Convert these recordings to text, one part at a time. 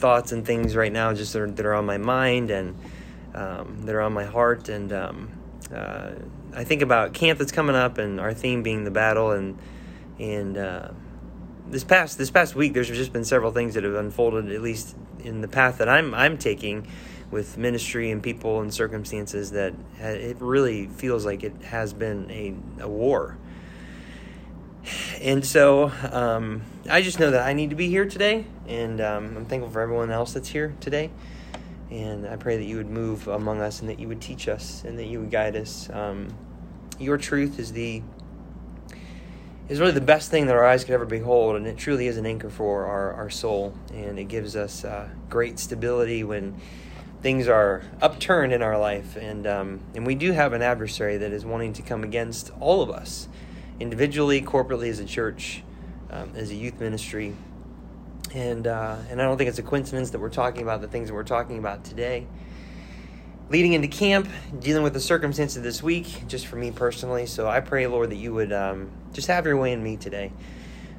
thoughts and things right now just that are, that are on my mind and um, that are on my heart. And um, uh, I think about camp that's coming up and our theme being the battle. And and uh, this past this past week, there's just been several things that have unfolded, at least in the path that I'm I'm taking with ministry and people and circumstances that it really feels like it has been a, a war. And so um, I just know that I need to be here today, and um, I'm thankful for everyone else that's here today. And I pray that you would move among us and that you would teach us and that you would guide us. Um, your truth is the is really the best thing that our eyes could ever behold, and it truly is an anchor for our, our soul, and it gives us uh, great stability when things are upturned in our life, and um, and we do have an adversary that is wanting to come against all of us, individually, corporately, as a church, um, as a youth ministry, and uh, and I don't think it's a coincidence that we're talking about the things that we're talking about today. Leading into camp, dealing with the circumstances this week, just for me personally. So I pray, Lord, that you would um, just have your way in me today,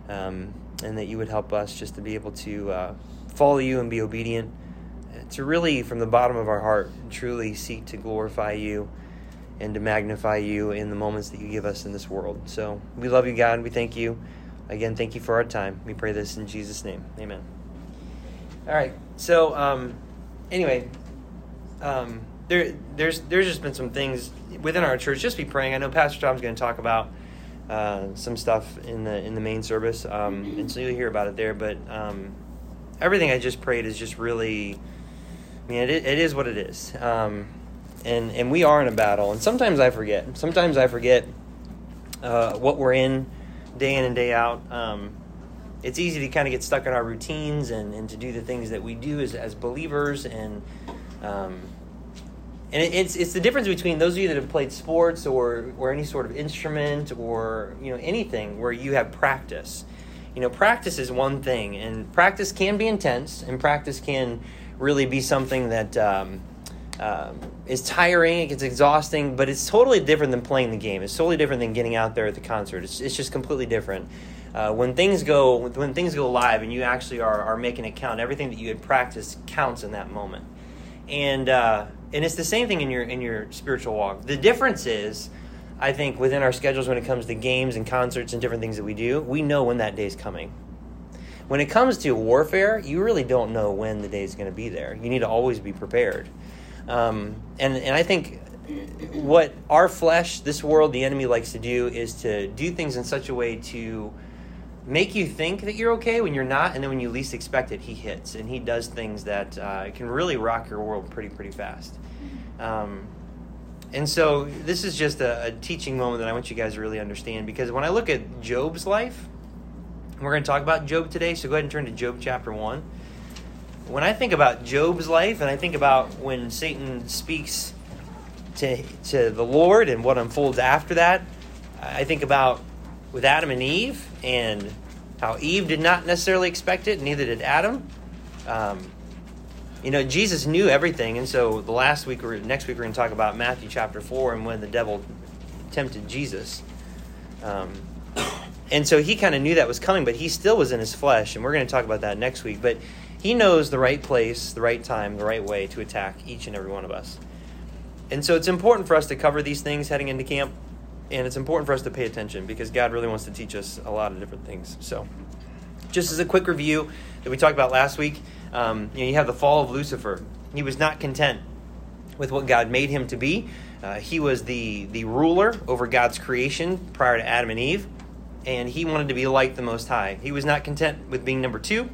um, and that you would help us just to be able to uh, follow you and be obedient to really, from the bottom of our heart, truly seek to glorify you and to magnify you in the moments that you give us in this world. So we love you, God. We thank you. Again, thank you for our time. We pray this in Jesus' name. Amen. All right. So, um, anyway, um, there, there's there's just been some things within our church. Just be praying. I know Pastor Tom's going to talk about uh, some stuff in the in the main service, um, and so you'll hear about it there. But um, everything I just prayed is just really I mean, it, it is what it is. Um, and, and we are in a battle. And sometimes I forget. Sometimes I forget uh, what we're in day in and day out. Um, it's easy to kind of get stuck in our routines and, and to do the things that we do as, as believers. And, um, and it, it's, it's the difference between those of you that have played sports or, or any sort of instrument or you know anything where you have practice. You know, practice is one thing, and practice can be intense, and practice can really be something that um, um, is tiring, it gets exhausting, but it's totally different than playing the game. It's totally different than getting out there at the concert. It's, it's just completely different. Uh, when things go when things go live and you actually are, are making it count, everything that you had practiced counts in that moment. And uh, and it's the same thing in your in your spiritual walk. The difference is, I think, within our schedules when it comes to games and concerts and different things that we do, we know when that day is coming when it comes to warfare, you really don't know when the day is going to be there. You need to always be prepared. Um, and, and I think what our flesh, this world, the enemy likes to do is to do things in such a way to make you think that you're okay when you're not, and then when you least expect it, he hits and he does things that uh, can really rock your world pretty pretty fast. Um, and so this is just a, a teaching moment that I want you guys to really understand because when I look at Job's life, we're going to talk about Job today, so go ahead and turn to Job chapter 1. When I think about Job's life and I think about when Satan speaks to, to the Lord and what unfolds after that, I think about with Adam and Eve and how Eve did not necessarily expect it, neither did Adam. Um, you know, Jesus knew everything, and so the last week or next week we're going to talk about Matthew chapter four and when the devil tempted Jesus. Um, and so he kind of knew that was coming, but he still was in his flesh, and we're going to talk about that next week. But he knows the right place, the right time, the right way to attack each and every one of us. And so it's important for us to cover these things heading into camp, and it's important for us to pay attention because God really wants to teach us a lot of different things. So, just as a quick review that we talked about last week, um, you know, you have the fall of Lucifer. He was not content with what God made him to be. Uh, he was the the ruler over God's creation prior to Adam and Eve and he wanted to be like the Most High. He was not content with being number two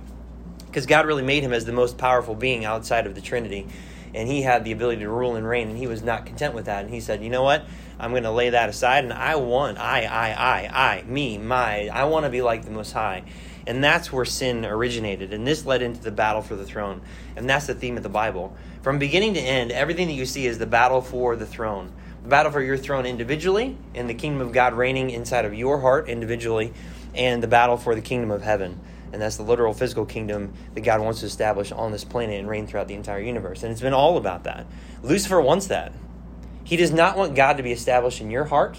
because God really made him as the most powerful being outside of the Trinity. And he had the ability to rule and reign, and he was not content with that. And he said, You know what? I'm going to lay that aside, and I want, I, I, I, I, me, my, I want to be like the Most High. And that's where sin originated. And this led into the battle for the throne. And that's the theme of the Bible. From beginning to end, everything that you see is the battle for the throne the battle for your throne individually, and the kingdom of God reigning inside of your heart individually, and the battle for the kingdom of heaven. And that's the literal physical kingdom that God wants to establish on this planet and reign throughout the entire universe. And it's been all about that. Lucifer wants that. He does not want God to be established in your heart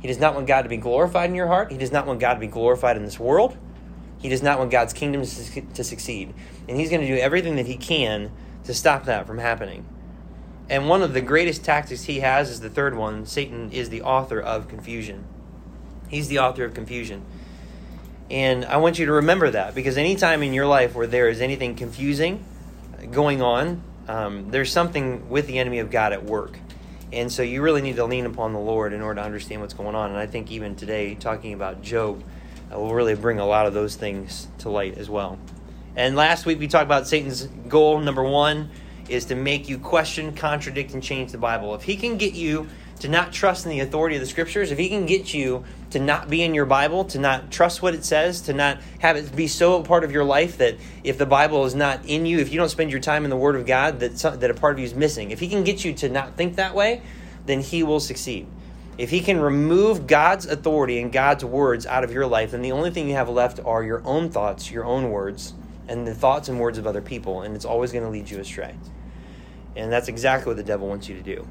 He does not want God to be glorified in your heart. He does not want God to be glorified in this world. He does not want God's kingdom to succeed. And he's going to do everything that he can to stop that from happening. And one of the greatest tactics he has is the third one Satan is the author of confusion. He's the author of confusion. And I want you to remember that because anytime in your life where there is anything confusing going on, um, there's something with the enemy of God at work. And so you really need to lean upon the Lord in order to understand what's going on. And I think even today, talking about Job, uh, will really bring a lot of those things to light as well. And last week we talked about Satan's goal. Number one is to make you question, contradict, and change the Bible. If he can get you to not trust in the authority of the scriptures, if he can get you to not be in your Bible, to not trust what it says, to not have it be so a part of your life that if the Bible is not in you, if you don't spend your time in the Word of God, that, some, that a part of you is missing. If he can get you to not think that way, then he will succeed. If he can remove God's authority and God's words out of your life, then the only thing you have left are your own thoughts, your own words, and the thoughts and words of other people, and it's always going to lead you astray. And that's exactly what the devil wants you to do.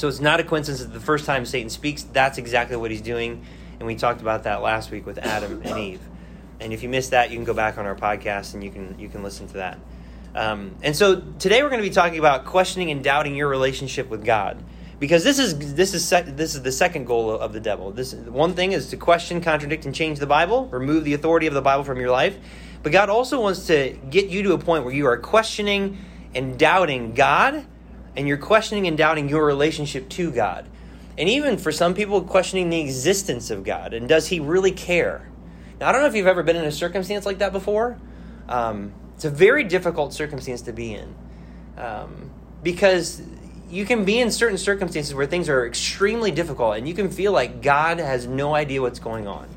So it's not a coincidence that the first time Satan speaks, that's exactly what he's doing. And we talked about that last week with Adam and Eve. And if you missed that, you can go back on our podcast and you can you can listen to that. Um, and so today we're going to be talking about questioning and doubting your relationship with God, because this is this is sec- this is the second goal of the devil. This one thing is to question, contradict, and change the Bible, remove the authority of the Bible from your life. But God also wants to get you to a point where you are questioning and doubting God and you're questioning and doubting your relationship to God. And even for some people, questioning the existence of God and does He really care? Now, I don't know if you've ever been in a circumstance like that before. Um, it's a very difficult circumstance to be in um, because you can be in certain circumstances where things are extremely difficult and you can feel like God has no idea what's going on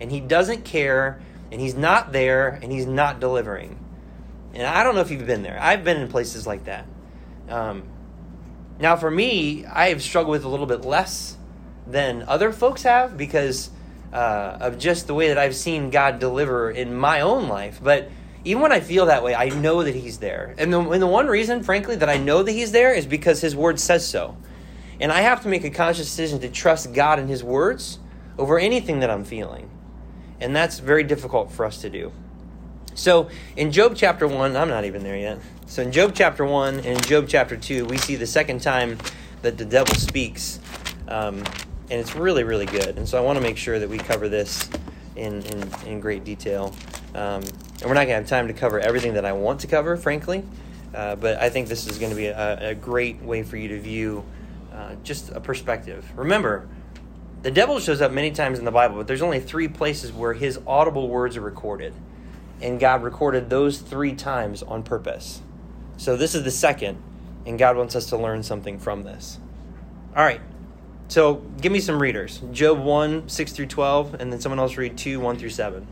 and He doesn't care and He's not there and He's not delivering. And I don't know if you've been there. I've been in places like that. Um, now, for me, I have struggled with a little bit less than other folks have because uh, of just the way that I've seen God deliver in my own life. But even when I feel that way, I know that He's there. And the, and the one reason, frankly, that I know that He's there is because His Word says so. And I have to make a conscious decision to trust God and His words over anything that I'm feeling. And that's very difficult for us to do. So in Job chapter 1, I'm not even there yet. So in Job chapter 1 and in Job chapter 2, we see the second time that the devil speaks. Um, and it's really, really good. And so I want to make sure that we cover this in, in, in great detail. Um, and we're not going to have time to cover everything that I want to cover, frankly. Uh, but I think this is going to be a, a, great way for you to view uh, just a perspective. Remember, the devil shows up many times in the Bible, but there's only three places where his audible words are recorded and God recorded those three times on purpose. So this is the second, and God wants us to learn something from this. All right. So give me some readers. Job 1, 6 through 12, and then someone else read 2, 1 through 7.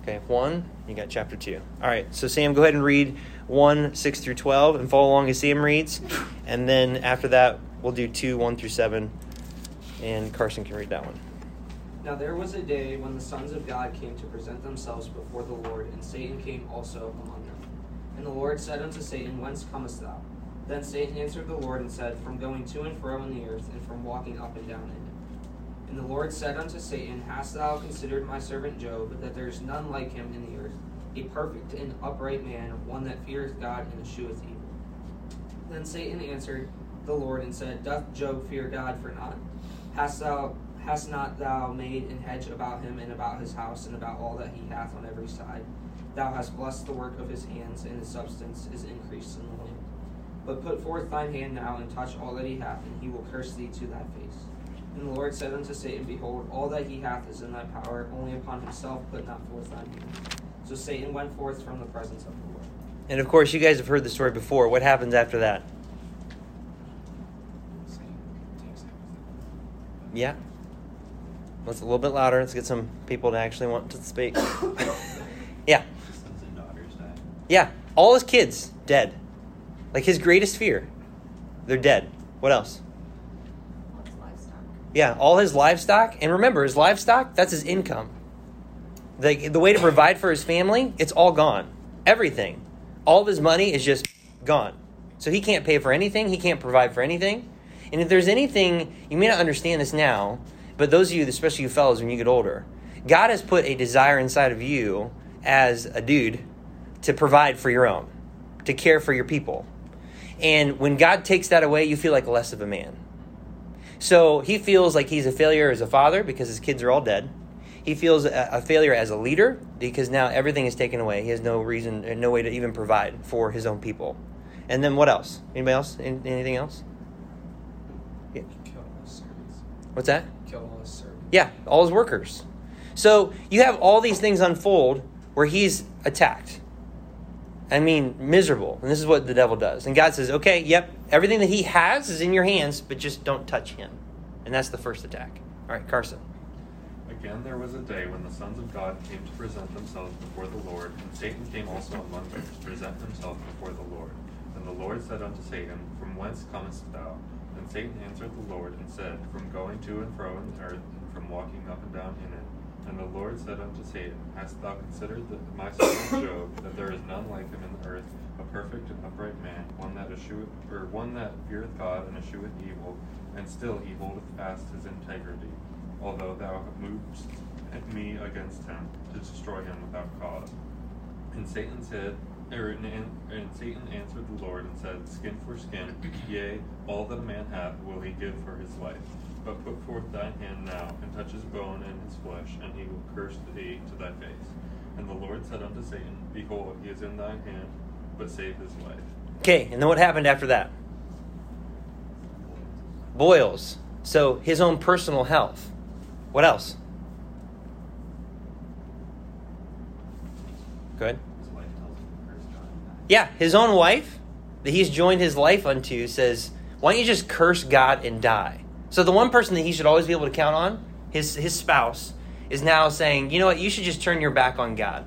Okay, 1, you got chapter 2. All right, so Sam, go ahead and read 1, 6 through 12, and follow along as Sam reads. And then after that, we'll do 2, 1 through 7, and Carson can read that one. Now there was a day when the sons of God came to present themselves before the Lord, and Satan came also among. And the Lord said unto Satan, Whence comest thou? Then Satan answered the Lord and said, From going to and fro in the earth, and from walking up and down in it. And the Lord said unto Satan, Hast thou considered my servant Job, that there is none like him in the earth, a perfect and upright man, one that feareth God and escheweth evil? Then Satan answered the Lord and said, Doth Job fear God for naught? Hast thou Hast not thou made an hedge about him and about his house and about all that he hath on every side? Thou hast blessed the work of his hands, and his substance is increased in the land. But put forth thine hand now and touch all that he hath, and he will curse thee to thy face. And the Lord said unto Satan, Behold, all that he hath is in thy power, only upon himself put not forth thine hand. So Satan went forth from the presence of the Lord. And of course, you guys have heard the story before. What happens after that? Yeah. Let's a little bit louder. Let's get some people to actually want to speak. yeah. Yeah. All his kids dead. Like his greatest fear. They're dead. What else? Yeah, all his livestock. And remember, his livestock, that's his income. The, the way to provide for his family, it's all gone. Everything. All of his money is just gone. So he can't pay for anything, he can't provide for anything. And if there's anything, you may not understand this now, but those of you, especially you fellows, when you get older, God has put a desire inside of you as a dude to provide for your own, to care for your people. And when God takes that away, you feel like less of a man. So he feels like he's a failure as a father because his kids are all dead. He feels a, a failure as a leader because now everything is taken away. He has no reason, no way to even provide for his own people. And then what else? Anybody else? Anything else? Yeah. What's that? Kill all his servants. Yeah, all his workers. So you have all these things unfold where he's attacked. I mean, miserable. And this is what the devil does. And God says, okay, yep, everything that he has is in your hands, but just don't touch him. And that's the first attack. All right, Carson. Again, there was a day when the sons of God came to present themselves before the Lord, and Satan came also among them to present himself before the Lord. And the Lord said unto Satan, From whence comest thou? And Satan answered the Lord and said, From going to and fro in the earth, and from walking up and down in. And the Lord said unto Satan, Hast thou considered the, my servant Job, that there is none like him in the earth, a perfect and upright man, one that escheweth, or one that feareth God and escheweth evil, and still he holdeth fast his integrity, although thou movest me against him to destroy him without cause. And Satan said, er, and, and Satan answered the Lord and said, Skin for skin, yea, all that a man hath will he give for his life. But put forth thine hand now, and touch his bone and his flesh, and he will curse thee to thy face. And the Lord said unto Satan, Behold, he is in thine hand, but save his life. Okay, and then what happened after that? Boils. So his own personal health. What else? Good. His wife tells him to curse God and die. Yeah, his own wife that he's joined his life unto says, Why don't you just curse God and die? So the one person that he should always be able to count on, his his spouse, is now saying, you know what, you should just turn your back on God.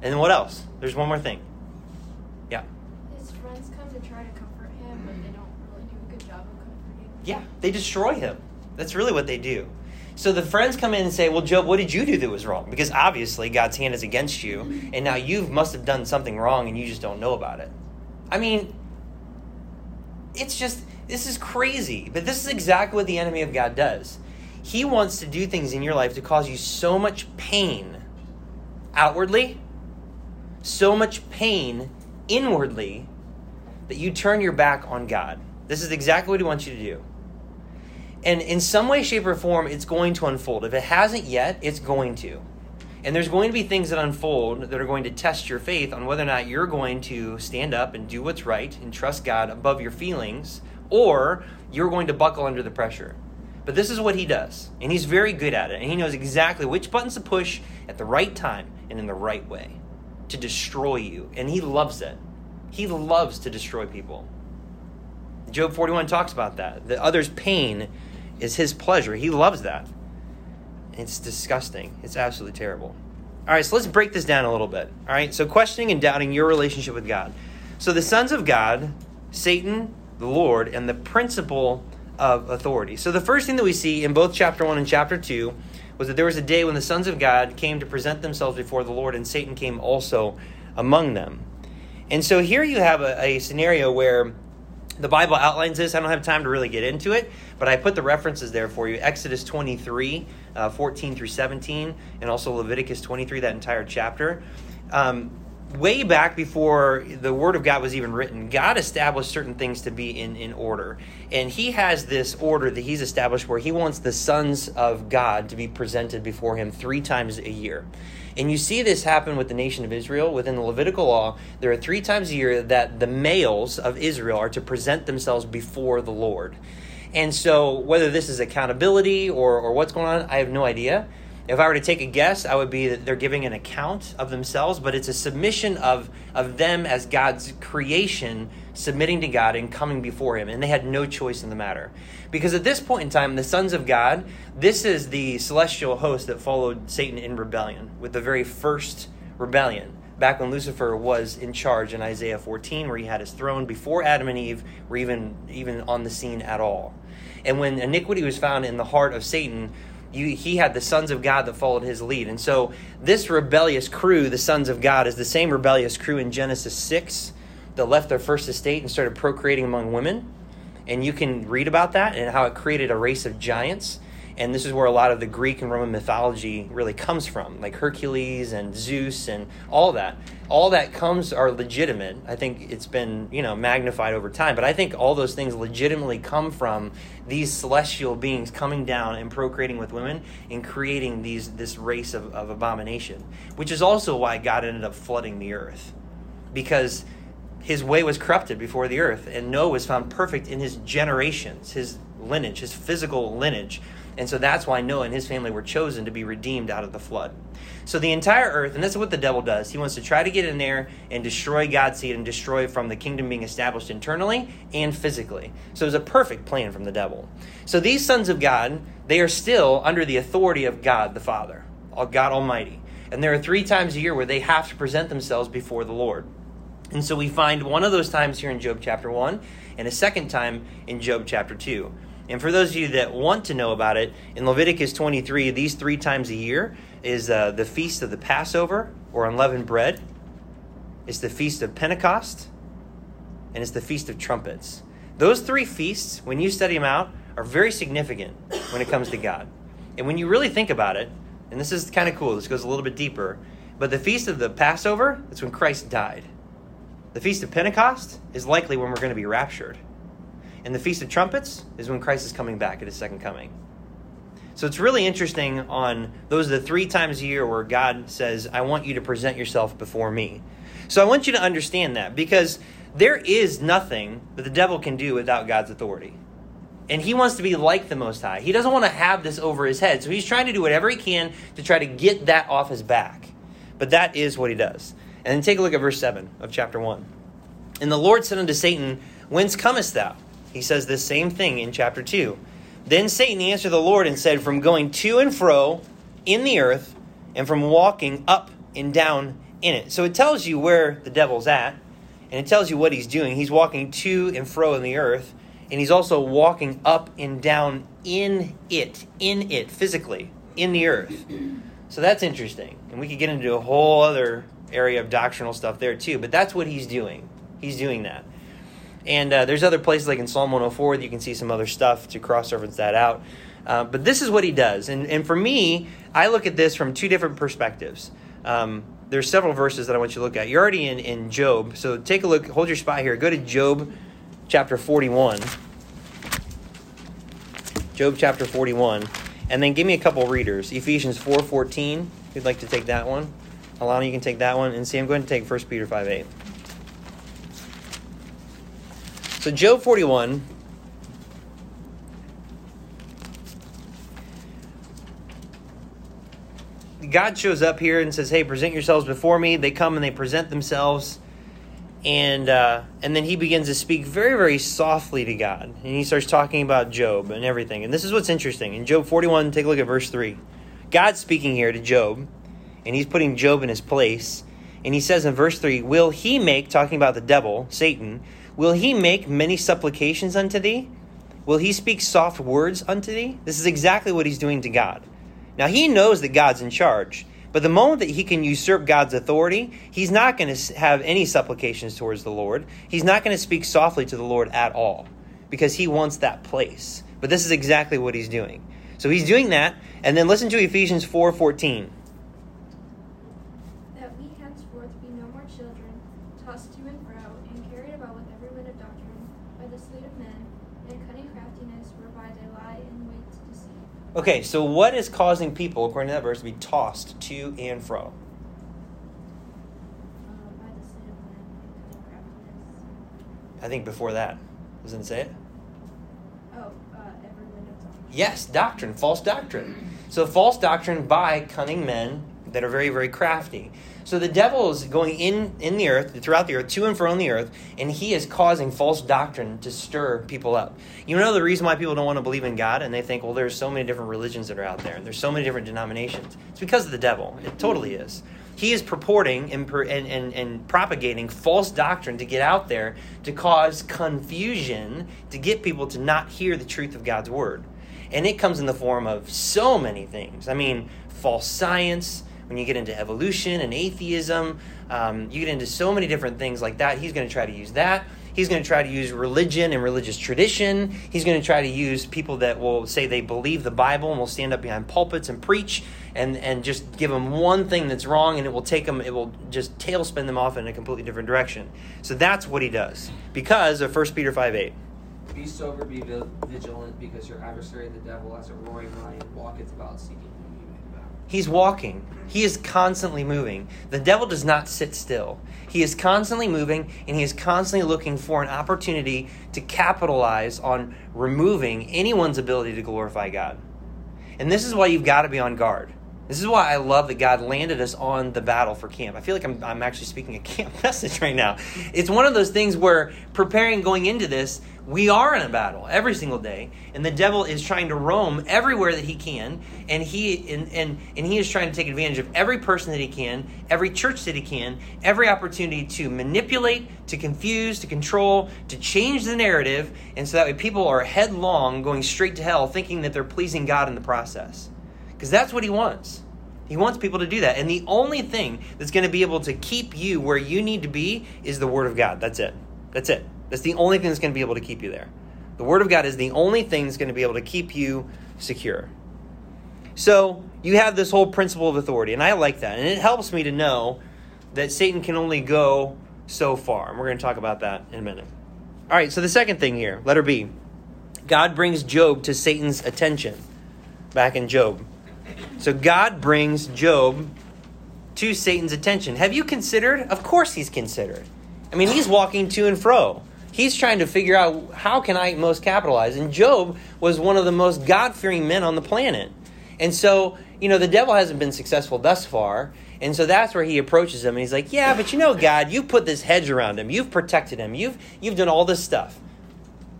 And then what else? There's one more thing. Yeah. His friends come to try to comfort him, but they don't really do a good job of comforting. Him. Yeah, they destroy him. That's really what they do. So the friends come in and say, "Well, Job, what did you do that was wrong? Because obviously God's hand is against you, and now you must have done something wrong, and you just don't know about it." I mean, it's just this is crazy, but this is exactly what the enemy of God does. He wants to do things in your life to cause you so much pain outwardly, so much pain inwardly that you turn your back on God. This is exactly what he wants you to do. And in some way, shape, or form, it's going to unfold. If it hasn't yet, it's going to. And there's going to be things that unfold that are going to test your faith on whether or not you're going to stand up and do what's right and trust God above your feelings, or you're going to buckle under the pressure. But this is what he does, and he's very good at it, and he knows exactly which buttons to push at the right time and in the right way to destroy you. And he loves it. He loves to destroy people. Job 41 talks about that. The other's pain is his pleasure. He loves that. It's disgusting. It's absolutely terrible. All right, so let's break this down a little bit. All right, so questioning and doubting your relationship with God. So the sons of God, Satan, the Lord, and the principle of authority. So the first thing that we see in both chapter 1 and chapter 2 was that there was a day when the sons of God came to present themselves before the Lord, and Satan came also among them. And so here you have a, a scenario where the Bible outlines this. I don't have time to really get into it, but I put the references there for you. Exodus 23, uh, 14 through 17, and also Leviticus 23, that entire chapter. Um, way back before the Word of God was even written, God established certain things to be in, in order. And He has this order that He's established where He wants the sons of God to be presented before Him three times a year. And you see this happen with the nation of Israel. Within the Levitical law, there are three times a year that the males of Israel are to present themselves before the Lord. And so, whether this is accountability or, or what's going on, I have no idea. If I were to take a guess, I would be that they're giving an account of themselves, but it's a submission of, of them as God's creation, submitting to God and coming before Him. And they had no choice in the matter. Because at this point in time, the sons of God, this is the celestial host that followed Satan in rebellion with the very first rebellion. Back when Lucifer was in charge in Isaiah 14, where he had his throne before Adam and Eve were even, even on the scene at all. And when iniquity was found in the heart of Satan, you, he had the sons of God that followed his lead. And so this rebellious crew, the sons of God, is the same rebellious crew in Genesis 6 that left their first estate and started procreating among women. And you can read about that and how it created a race of giants. And this is where a lot of the Greek and Roman mythology really comes from, like Hercules and Zeus and all that. All that comes are legitimate. I think it's been, you know, magnified over time, but I think all those things legitimately come from these celestial beings coming down and procreating with women and creating these this race of, of abomination, which is also why God ended up flooding the earth. Because his way was corrupted before the earth, and Noah was found perfect in his generations, his lineage, his physical lineage. And so that's why Noah and his family were chosen to be redeemed out of the flood. So the entire earth, and this is what the devil does, he wants to try to get in there and destroy God's seed and destroy from the kingdom being established internally and physically. So it was a perfect plan from the devil. So these sons of God, they are still under the authority of God the Father, God Almighty. And there are three times a year where they have to present themselves before the Lord. And so we find one of those times here in Job chapter 1 and a second time in Job chapter 2. And for those of you that want to know about it, in Leviticus 23, these three times a year is uh, the feast of the Passover or unleavened bread, it's the feast of Pentecost, and it's the feast of trumpets. Those three feasts, when you study them out, are very significant when it comes to God. And when you really think about it, and this is kind of cool, this goes a little bit deeper, but the feast of the Passover, it's when Christ died. The Feast of Pentecost is likely when we're going to be raptured. And the Feast of Trumpets is when Christ is coming back at his second coming. So it's really interesting on those are the three times a year where God says, I want you to present yourself before me. So I want you to understand that because there is nothing that the devil can do without God's authority. And he wants to be like the Most High. He doesn't want to have this over his head. So he's trying to do whatever he can to try to get that off his back. But that is what he does. And then take a look at verse 7 of chapter 1. And the Lord said unto Satan, Whence comest thou? He says the same thing in chapter 2. Then Satan answered the Lord and said, From going to and fro in the earth, and from walking up and down in it. So it tells you where the devil's at, and it tells you what he's doing. He's walking to and fro in the earth, and he's also walking up and down in it, in it, physically, in the earth. So that's interesting. And we could get into a whole other area of doctrinal stuff there too, but that's what he's doing. He's doing that. And uh, there's other places like in Psalm 104 that you can see some other stuff to cross reference that out. Uh, but this is what he does. And, and for me, I look at this from two different perspectives. Um, there's several verses that I want you to look at. You're already in, in Job, so take a look, hold your spot here. Go to Job chapter 41. Job chapter 41. And then give me a couple readers. Ephesians 4.14, if you'd like to take that one. Alana, you can take that one. And see, I'm going to take 1 Peter 5 8. So, Job 41. God shows up here and says, "Hey, present yourselves before me." They come and they present themselves, and uh, and then he begins to speak very, very softly to God, and he starts talking about Job and everything. And this is what's interesting in Job forty-one. Take a look at verse three. God's speaking here to Job, and he's putting Job in his place. And he says in verse 3 Will he make, talking about the devil, Satan, Will he make many supplications unto thee? Will he speak soft words unto thee? This is exactly what he's doing to God. Now, he knows that God's in charge, but the moment that he can usurp God's authority, he's not going to have any supplications towards the Lord. He's not going to speak softly to the Lord at all because he wants that place. But this is exactly what he's doing. So he's doing that, and then listen to Ephesians 4 14. Okay, so what is causing people, according to that verse, to be tossed to and fro? Uh, by the sleight of men, and cunning craftiness. I think before that. Doesn't it say it? Oh, uh, every wind of doctrine. Yes, doctrine, false doctrine. So false doctrine by cunning men that are very, very crafty. So the devil is going in in the earth, throughout the earth, to and fro in the earth, and he is causing false doctrine to stir people up. You know the reason why people don't want to believe in God, and they think, well, there's so many different religions that are out there, and there's so many different denominations. It's because of the devil. It totally is. He is purporting and, and, and, and propagating false doctrine to get out there to cause confusion, to get people to not hear the truth of God's word. And it comes in the form of so many things. I mean, false science, when you get into evolution and atheism, um, you get into so many different things like that. He's going to try to use that. He's going to try to use religion and religious tradition. He's going to try to use people that will say they believe the Bible and will stand up behind pulpits and preach and, and just give them one thing that's wrong and it will take them, it will just tailspin them off in a completely different direction. So that's what he does because of 1 Peter 5 8. Be sober, be vigilant, because your adversary, the devil, as a roaring lion, walketh about seeking whom he may devour. He's walking. He is constantly moving. The devil does not sit still. He is constantly moving and he is constantly looking for an opportunity to capitalize on removing anyone's ability to glorify God. And this is why you've got to be on guard. This is why I love that God landed us on the battle for camp. I feel like I'm, I'm actually speaking a camp message right now. It's one of those things where preparing going into this, we are in a battle every single day, and the devil is trying to roam everywhere that he can, and he and, and, and he is trying to take advantage of every person that he can, every church that he can, every opportunity to manipulate, to confuse, to control, to change the narrative, and so that way people are headlong going straight to hell, thinking that they're pleasing God in the process. Because that's what he wants. He wants people to do that. And the only thing that's going to be able to keep you where you need to be is the Word of God. That's it. That's it. That's the only thing that's going to be able to keep you there. The Word of God is the only thing that's going to be able to keep you secure. So you have this whole principle of authority, and I like that. And it helps me to know that Satan can only go so far. And we're going to talk about that in a minute. All right, so the second thing here, letter B God brings Job to Satan's attention. Back in Job. So God brings Job to Satan's attention. Have you considered? Of course he's considered. I mean, he's walking to and fro. He's trying to figure out how can I most capitalize. And Job was one of the most God-fearing men on the planet. And so, you know, the devil hasn't been successful thus far. And so that's where he approaches him and he's like, "Yeah, but you know, God, you've put this hedge around him. You've protected him. You've you've done all this stuff."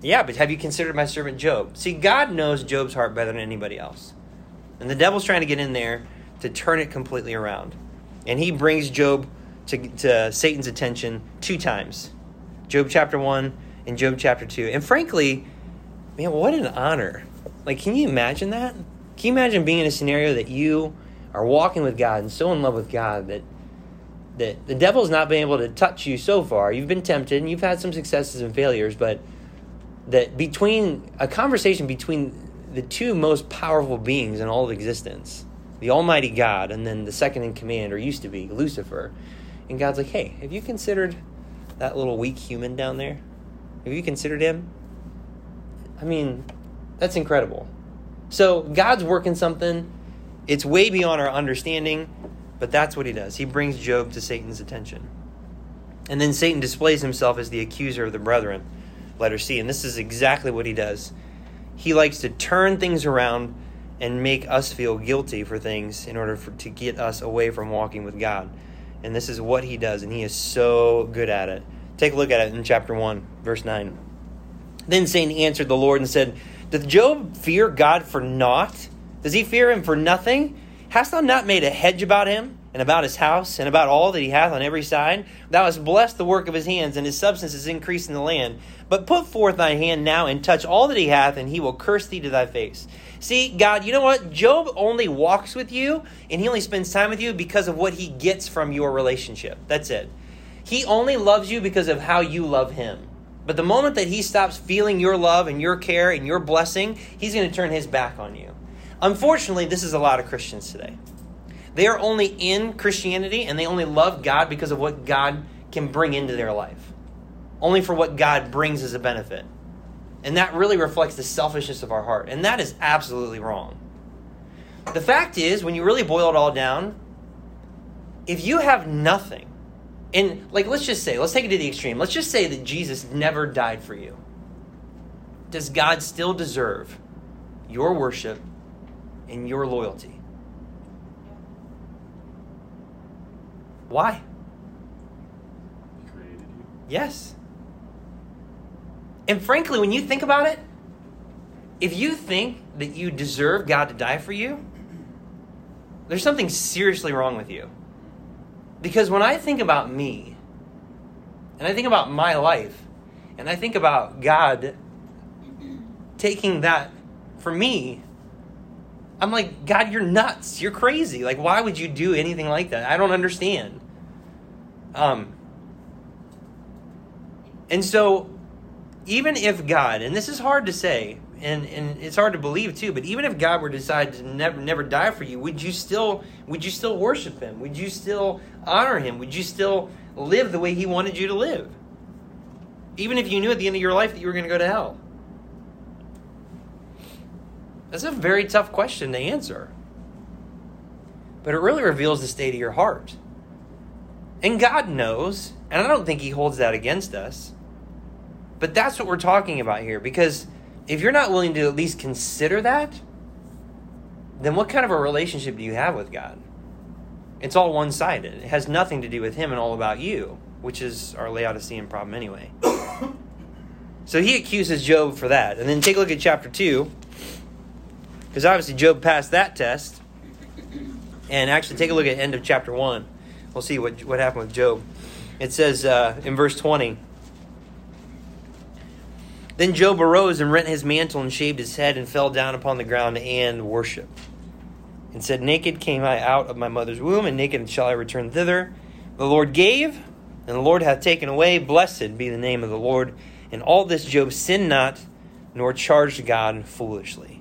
Yeah, but have you considered my servant Job? See, God knows Job's heart better than anybody else. And the devil's trying to get in there to turn it completely around. And he brings Job to, to Satan's attention two times Job chapter 1 and Job chapter 2. And frankly, man, what an honor. Like, can you imagine that? Can you imagine being in a scenario that you are walking with God and so in love with God that that the devil's not been able to touch you so far. You've been tempted and you've had some successes and failures, but that between a conversation between the two most powerful beings in all of existence, the Almighty God, and then the second in command, or used to be, Lucifer. And God's like, hey, have you considered that little weak human down there? Have you considered him? I mean, that's incredible. So God's working something. It's way beyond our understanding, but that's what he does. He brings Job to Satan's attention. And then Satan displays himself as the accuser of the brethren, letter C. And this is exactly what he does. He likes to turn things around and make us feel guilty for things in order for, to get us away from walking with God. And this is what he does, and he is so good at it. Take a look at it in chapter 1, verse 9. Then Satan answered the Lord and said, Doth Job fear God for naught? Does he fear him for nothing? Hast thou not made a hedge about him, and about his house, and about all that he hath on every side? Thou hast blessed the work of his hands, and his substance is increased in the land. But put forth thy hand now, and touch all that he hath, and he will curse thee to thy face. See, God, you know what? Job only walks with you, and he only spends time with you because of what he gets from your relationship. That's it. He only loves you because of how you love him. But the moment that he stops feeling your love and your care and your blessing, he's going to turn his back on you. Unfortunately, this is a lot of Christians today. They are only in Christianity and they only love God because of what God can bring into their life, only for what God brings as a benefit. And that really reflects the selfishness of our heart. And that is absolutely wrong. The fact is, when you really boil it all down, if you have nothing, and like let's just say, let's take it to the extreme. Let's just say that Jesus never died for you. Does God still deserve your worship and your loyalty? Why? He created you. Yes. And frankly, when you think about it, if you think that you deserve God to die for you, there's something seriously wrong with you. Because when I think about me, and I think about my life, and I think about God taking that for me, I'm like, God, you're nuts. You're crazy. Like, why would you do anything like that? I don't understand. Um, And so, even if God, and this is hard to say, and, and it's hard to believe too, but even if God were to decide to never never die for you, would you still would you still worship him? Would you still honor him? Would you still live the way he wanted you to live? Even if you knew at the end of your life that you were going to go to hell. That's a very tough question to answer. But it really reveals the state of your heart. And God knows, and I don't think He holds that against us. But that's what we're talking about here. Because if you're not willing to at least consider that, then what kind of a relationship do you have with God? It's all one sided. It has nothing to do with Him and all about you, which is our Laodicean problem anyway. so he accuses Job for that. And then take a look at chapter 2, because obviously Job passed that test. And actually, take a look at end of chapter 1. We'll see what, what happened with Job. It says uh, in verse 20 Then Job arose and rent his mantle and shaved his head and fell down upon the ground and worshiped. And said, Naked came I out of my mother's womb, and naked shall I return thither. The Lord gave, and the Lord hath taken away. Blessed be the name of the Lord. And all this Job sinned not, nor charged God foolishly.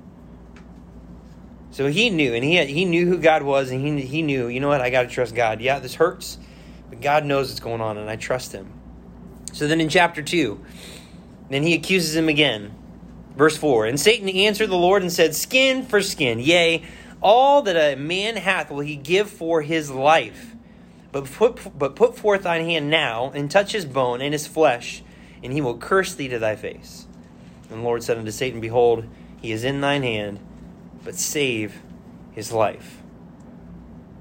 So he knew, and he had, he knew who God was, and he he knew, you know what, I got to trust God. Yeah, this hurts, but God knows what's going on, and I trust Him. So then in chapter two, then he accuses him again, verse four. And Satan answered the Lord and said, "Skin for skin, yea, all that a man hath will he give for his life. But put but put forth thine hand now and touch his bone and his flesh, and he will curse thee to thy face." And the Lord said unto Satan, Behold, he is in thine hand but save his life.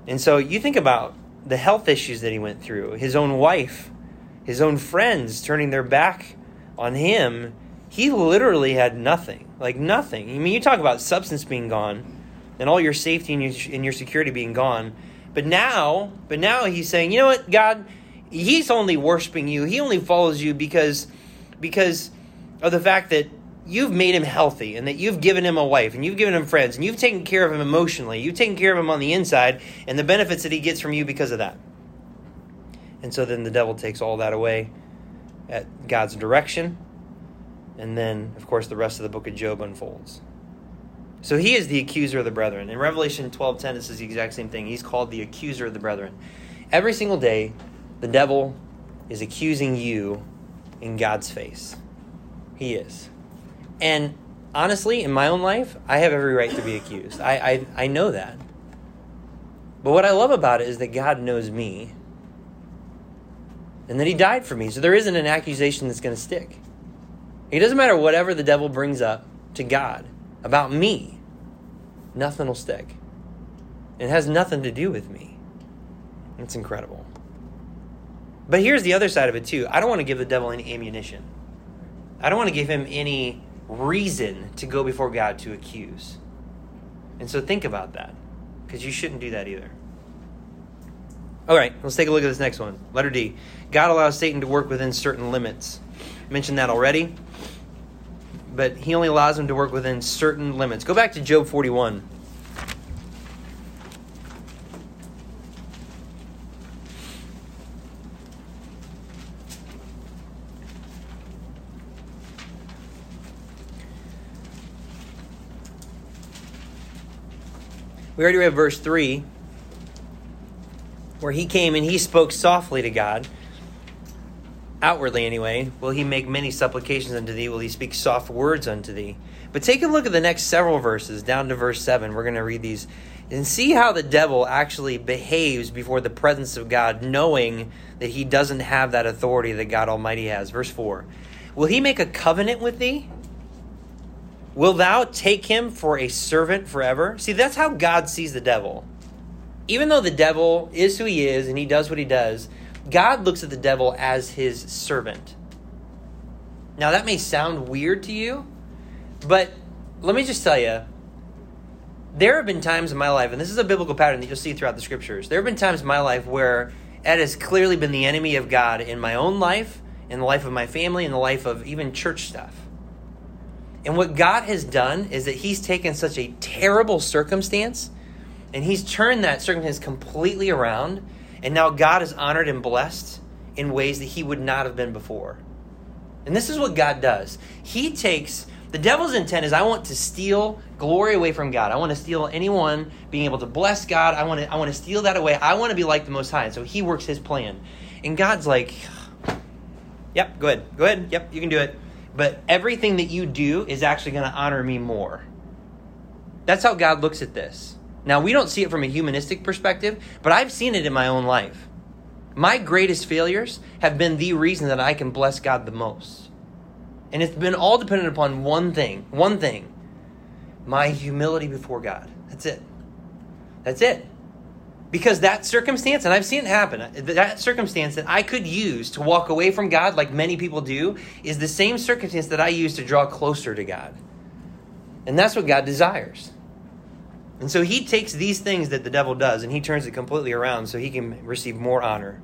And so you think about the health issues that he went through, his own wife, his own friends turning their back on him. He literally had nothing, like nothing. I mean, you talk about substance being gone and all your safety and your, and your security being gone. But now, but now he's saying, you know what, God, he's only worshiping you. He only follows you because because of the fact that you've made him healthy and that you've given him a wife and you've given him friends and you've taken care of him emotionally. You've taken care of him on the inside and the benefits that he gets from you because of that. And so then the devil takes all that away at God's direction. And then, of course, the rest of the book of Job unfolds. So he is the accuser of the brethren. In Revelation 12:10 it says the exact same thing. He's called the accuser of the brethren. Every single day, the devil is accusing you in God's face. He is. And honestly, in my own life, I have every right to be accused. I, I, I know that. But what I love about it is that God knows me and that He died for me. So there isn't an accusation that's going to stick. It doesn't matter whatever the devil brings up to God about me, nothing will stick. It has nothing to do with me. It's incredible. But here's the other side of it, too. I don't want to give the devil any ammunition. I don't want to give him any reason to go before God to accuse. And so think about that, because you shouldn't do that either. All right, let's take a look at this next one. Letter D. God allows Satan to work within certain limits. I mentioned that already, but he only allows him to work within certain limits. Go back to Job 41. We already read verse 3, where he came and he spoke softly to God. Outwardly, anyway, will he make many supplications unto thee? Will he speak soft words unto thee? But take a look at the next several verses, down to verse 7. We're going to read these and see how the devil actually behaves before the presence of God, knowing that he doesn't have that authority that God Almighty has. Verse 4 Will he make a covenant with thee? Will thou take him for a servant forever? See, that's how God sees the devil. Even though the devil is who he is and he does what he does, God looks at the devil as his servant. Now, that may sound weird to you, but let me just tell you there have been times in my life, and this is a biblical pattern that you'll see throughout the scriptures. There have been times in my life where Ed has clearly been the enemy of God in my own life, in the life of my family, in the life of even church stuff. And what God has done is that He's taken such a terrible circumstance and He's turned that circumstance completely around. And now God is honored and blessed in ways that He would not have been before. And this is what God does. He takes the devil's intent is I want to steal glory away from God. I want to steal anyone being able to bless God. I want to I want to steal that away. I want to be like the most high. And so he works his plan. And God's like, Yep, go ahead. Go ahead. Yep, you can do it. But everything that you do is actually going to honor me more. That's how God looks at this. Now, we don't see it from a humanistic perspective, but I've seen it in my own life. My greatest failures have been the reason that I can bless God the most. And it's been all dependent upon one thing, one thing my humility before God. That's it. That's it. Because that circumstance, and I've seen it happen, uh, that circumstance that I could use to walk away from God, like many people do, is the same circumstance that I use to draw closer to God. And that's what God desires. And so he takes these things that the devil does and he turns it completely around so he can receive more honor.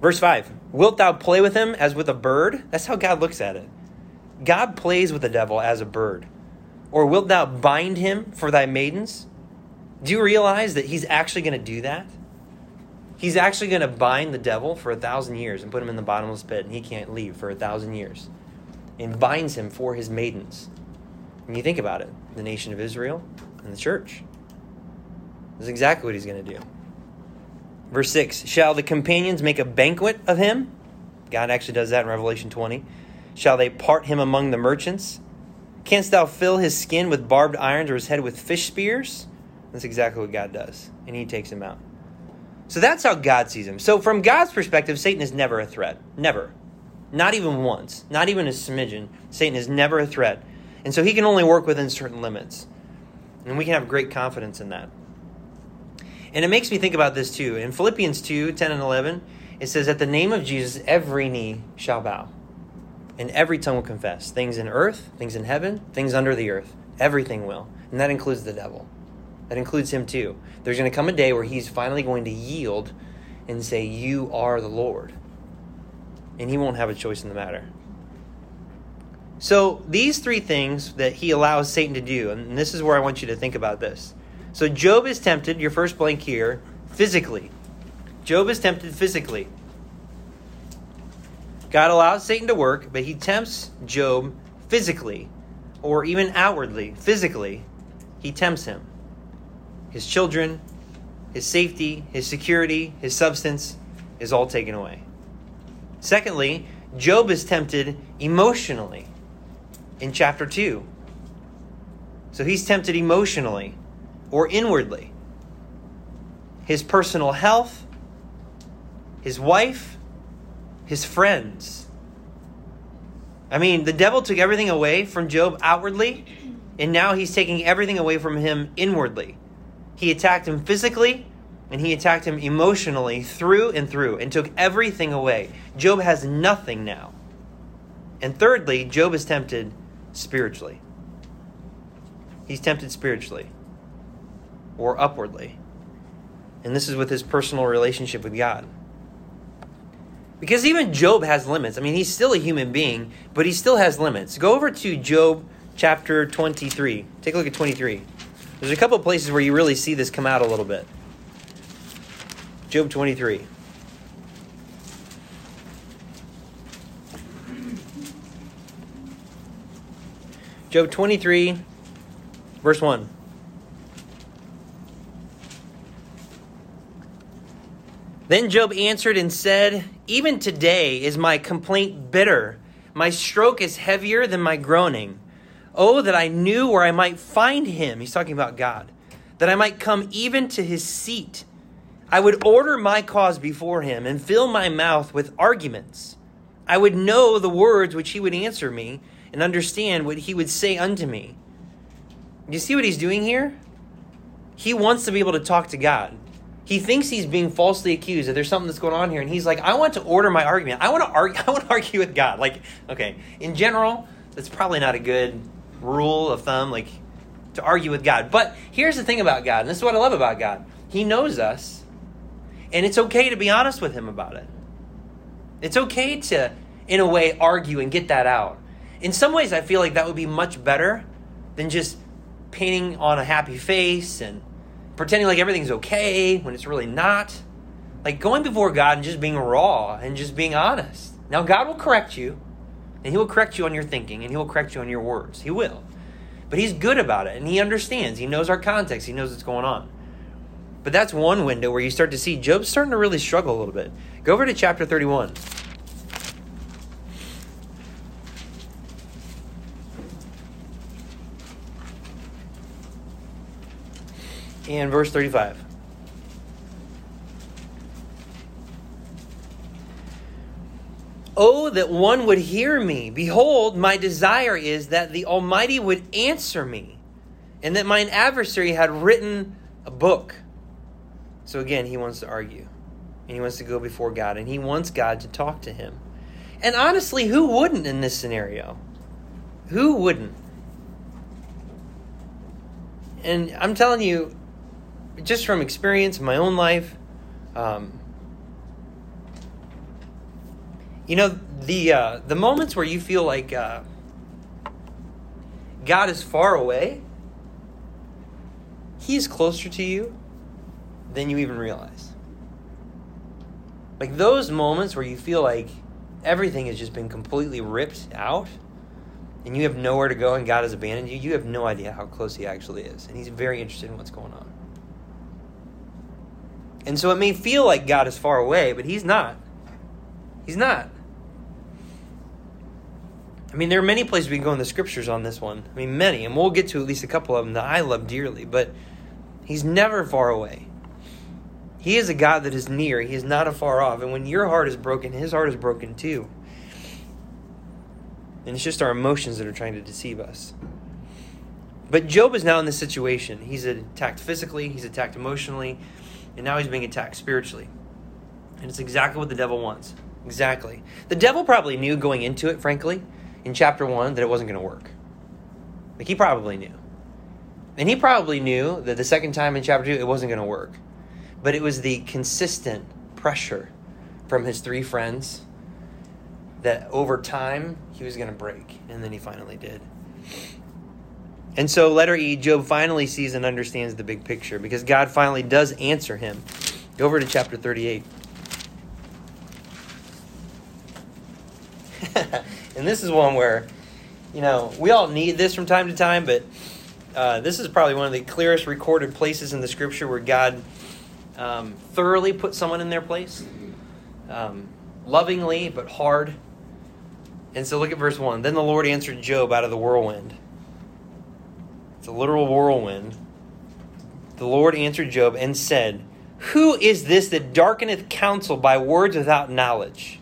Verse 5 Wilt thou play with him as with a bird? That's how God looks at it. God plays with the devil as a bird. Or wilt thou bind him for thy maidens? Do you realize that he's actually going to do that? He's actually going to bind the devil for a thousand years and put him in the bottomless pit, and he can't leave for a thousand years. And binds him for his maidens. And you think about it the nation of Israel and the church. That's exactly what he's going to do. Verse 6 Shall the companions make a banquet of him? God actually does that in Revelation 20. Shall they part him among the merchants? Canst thou fill his skin with barbed irons or his head with fish spears? That's exactly what God does. And he takes him out. So that's how God sees him. So, from God's perspective, Satan is never a threat. Never. Not even once. Not even a smidgen. Satan is never a threat. And so he can only work within certain limits. And we can have great confidence in that. And it makes me think about this too. In Philippians 2 10 and 11, it says, At the name of Jesus, every knee shall bow, and every tongue will confess. Things in earth, things in heaven, things under the earth. Everything will. And that includes the devil. That includes him too. There's going to come a day where he's finally going to yield and say, You are the Lord. And he won't have a choice in the matter. So, these three things that he allows Satan to do, and this is where I want you to think about this. So, Job is tempted, your first blank here, physically. Job is tempted physically. God allows Satan to work, but he tempts Job physically, or even outwardly, physically. He tempts him. His children, his safety, his security, his substance is all taken away. Secondly, Job is tempted emotionally in chapter 2. So he's tempted emotionally or inwardly. His personal health, his wife, his friends. I mean, the devil took everything away from Job outwardly, and now he's taking everything away from him inwardly. He attacked him physically, and he attacked him emotionally through and through, and took everything away. Job has nothing now. And thirdly, Job is tempted spiritually. He's tempted spiritually or upwardly. And this is with his personal relationship with God. Because even Job has limits. I mean, he's still a human being, but he still has limits. Go over to Job chapter 23. Take a look at 23. There's a couple places where you really see this come out a little bit. Job 23. Job 23, verse 1. Then Job answered and said, Even today is my complaint bitter. My stroke is heavier than my groaning. Oh, that I knew where I might find him. He's talking about God. That I might come even to his seat. I would order my cause before him and fill my mouth with arguments. I would know the words which he would answer me and understand what he would say unto me. You see what he's doing here? He wants to be able to talk to God. He thinks he's being falsely accused that there's something that's going on here, and he's like, I want to order my argument. I want to argue. I want to argue with God. Like, okay, in general, that's probably not a good rule of thumb, like to argue with God. But here's the thing about God, and this is what I love about God. He knows us, and it's okay to be honest with Him about it. It's okay to, in a way, argue and get that out. In some ways, I feel like that would be much better than just painting on a happy face and pretending like everything's okay when it's really not. Like going before God and just being raw and just being honest. Now, God will correct you. And he will correct you on your thinking and he will correct you on your words. He will. But he's good about it and he understands. He knows our context, he knows what's going on. But that's one window where you start to see Job's starting to really struggle a little bit. Go over to chapter 31. And verse 35. Oh, that one would hear me. Behold, my desire is that the Almighty would answer me, and that mine adversary had written a book. So again, he wants to argue, and he wants to go before God, and he wants God to talk to him. And honestly, who wouldn't in this scenario? Who wouldn't? And I'm telling you, just from experience in my own life, um, you know the uh, the moments where you feel like uh, God is far away, He's closer to you than you even realize. Like those moments where you feel like everything has just been completely ripped out and you have nowhere to go and God has abandoned you, you have no idea how close He actually is. And He's very interested in what's going on. And so it may feel like God is far away, but He's not. He's not. I mean, there are many places we can go in the scriptures on this one. I mean, many, and we'll get to at least a couple of them that I love dearly, but He's never far away. He is a God that is near, He is not afar off. And when your heart is broken, His heart is broken too. And it's just our emotions that are trying to deceive us. But Job is now in this situation. He's attacked physically, he's attacked emotionally, and now he's being attacked spiritually. And it's exactly what the devil wants. Exactly. The devil probably knew going into it, frankly, in chapter 1, that it wasn't going to work. Like, he probably knew. And he probably knew that the second time in chapter 2, it wasn't going to work. But it was the consistent pressure from his three friends that over time he was going to break. And then he finally did. And so, letter E, Job finally sees and understands the big picture because God finally does answer him. Go over to chapter 38. and this is one where, you know, we all need this from time to time, but uh, this is probably one of the clearest recorded places in the scripture where God um, thoroughly put someone in their place, um, lovingly but hard. And so look at verse 1. Then the Lord answered Job out of the whirlwind. It's a literal whirlwind. The Lord answered Job and said, Who is this that darkeneth counsel by words without knowledge?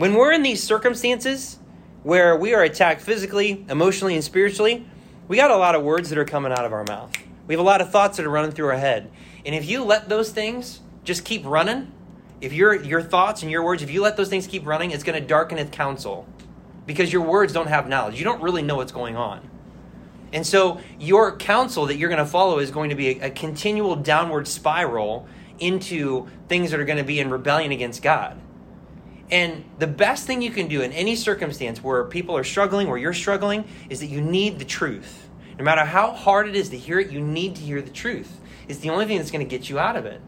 When we're in these circumstances where we are attacked physically, emotionally, and spiritually, we got a lot of words that are coming out of our mouth. We have a lot of thoughts that are running through our head. And if you let those things just keep running, if your your thoughts and your words, if you let those things keep running, it's going to darken its counsel because your words don't have knowledge. You don't really know what's going on. And so your counsel that you're going to follow is going to be a, a continual downward spiral into things that are going to be in rebellion against God. And the best thing you can do in any circumstance where people are struggling, where you're struggling, is that you need the truth. No matter how hard it is to hear it, you need to hear the truth. It's the only thing that's going to get you out of it.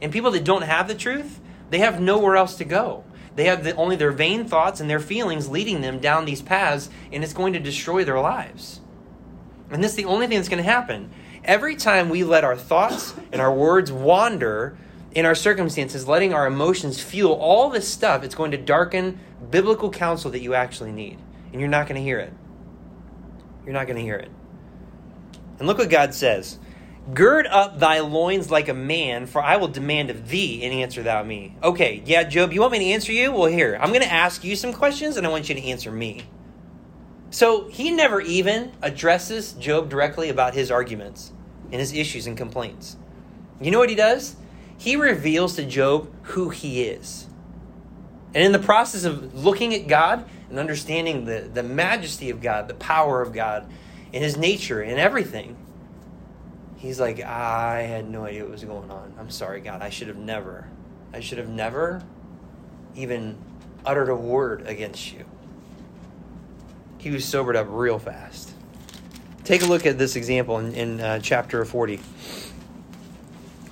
And people that don't have the truth, they have nowhere else to go. They have the, only their vain thoughts and their feelings leading them down these paths, and it's going to destroy their lives. And this is the only thing that's going to happen. Every time we let our thoughts and our words wander in our circumstances, letting our emotions fuel all this stuff, it's going to darken biblical counsel that you actually need. And you're not going to hear it. You're not going to hear it. And look what God says Gird up thy loins like a man, for I will demand of thee an answer thou me. Okay, yeah, Job, you want me to answer you? Well, here, I'm going to ask you some questions and I want you to answer me. So he never even addresses Job directly about his arguments and his issues and complaints. You know what he does? He reveals to Job who he is. And in the process of looking at God and understanding the, the majesty of God, the power of God, and his nature and everything, he's like, I had no idea what was going on. I'm sorry, God. I should have never, I should have never even uttered a word against you he was sobered up real fast. Take a look at this example in, in uh, chapter 40.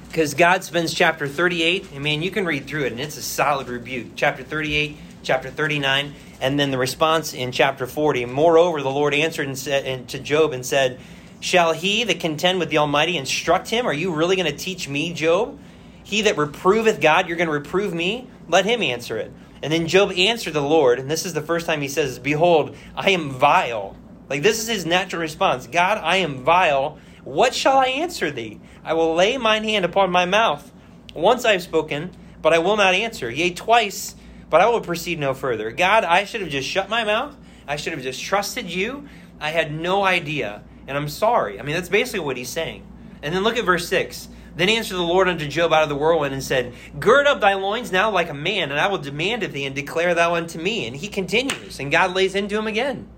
Because God spends chapter 38, and man, you can read through it, and it's a solid rebuke. Chapter 38, chapter 39, and then the response in chapter 40. Moreover, the Lord answered and said and to Job and said, Shall he that contend with the Almighty instruct him? Are you really going to teach me, Job? He that reproveth God, you're going to reprove me? Let him answer it. And then Job answered the Lord, and this is the first time he says, Behold, I am vile. Like this is his natural response God, I am vile. What shall I answer thee? I will lay mine hand upon my mouth. Once I have spoken, but I will not answer. Yea, twice, but I will proceed no further. God, I should have just shut my mouth. I should have just trusted you. I had no idea, and I'm sorry. I mean, that's basically what he's saying. And then look at verse 6. Then answered the Lord unto Job out of the whirlwind and said, Gird up thy loins now like a man, and I will demand of thee, and declare thou unto me. And he continues, and God lays into him again.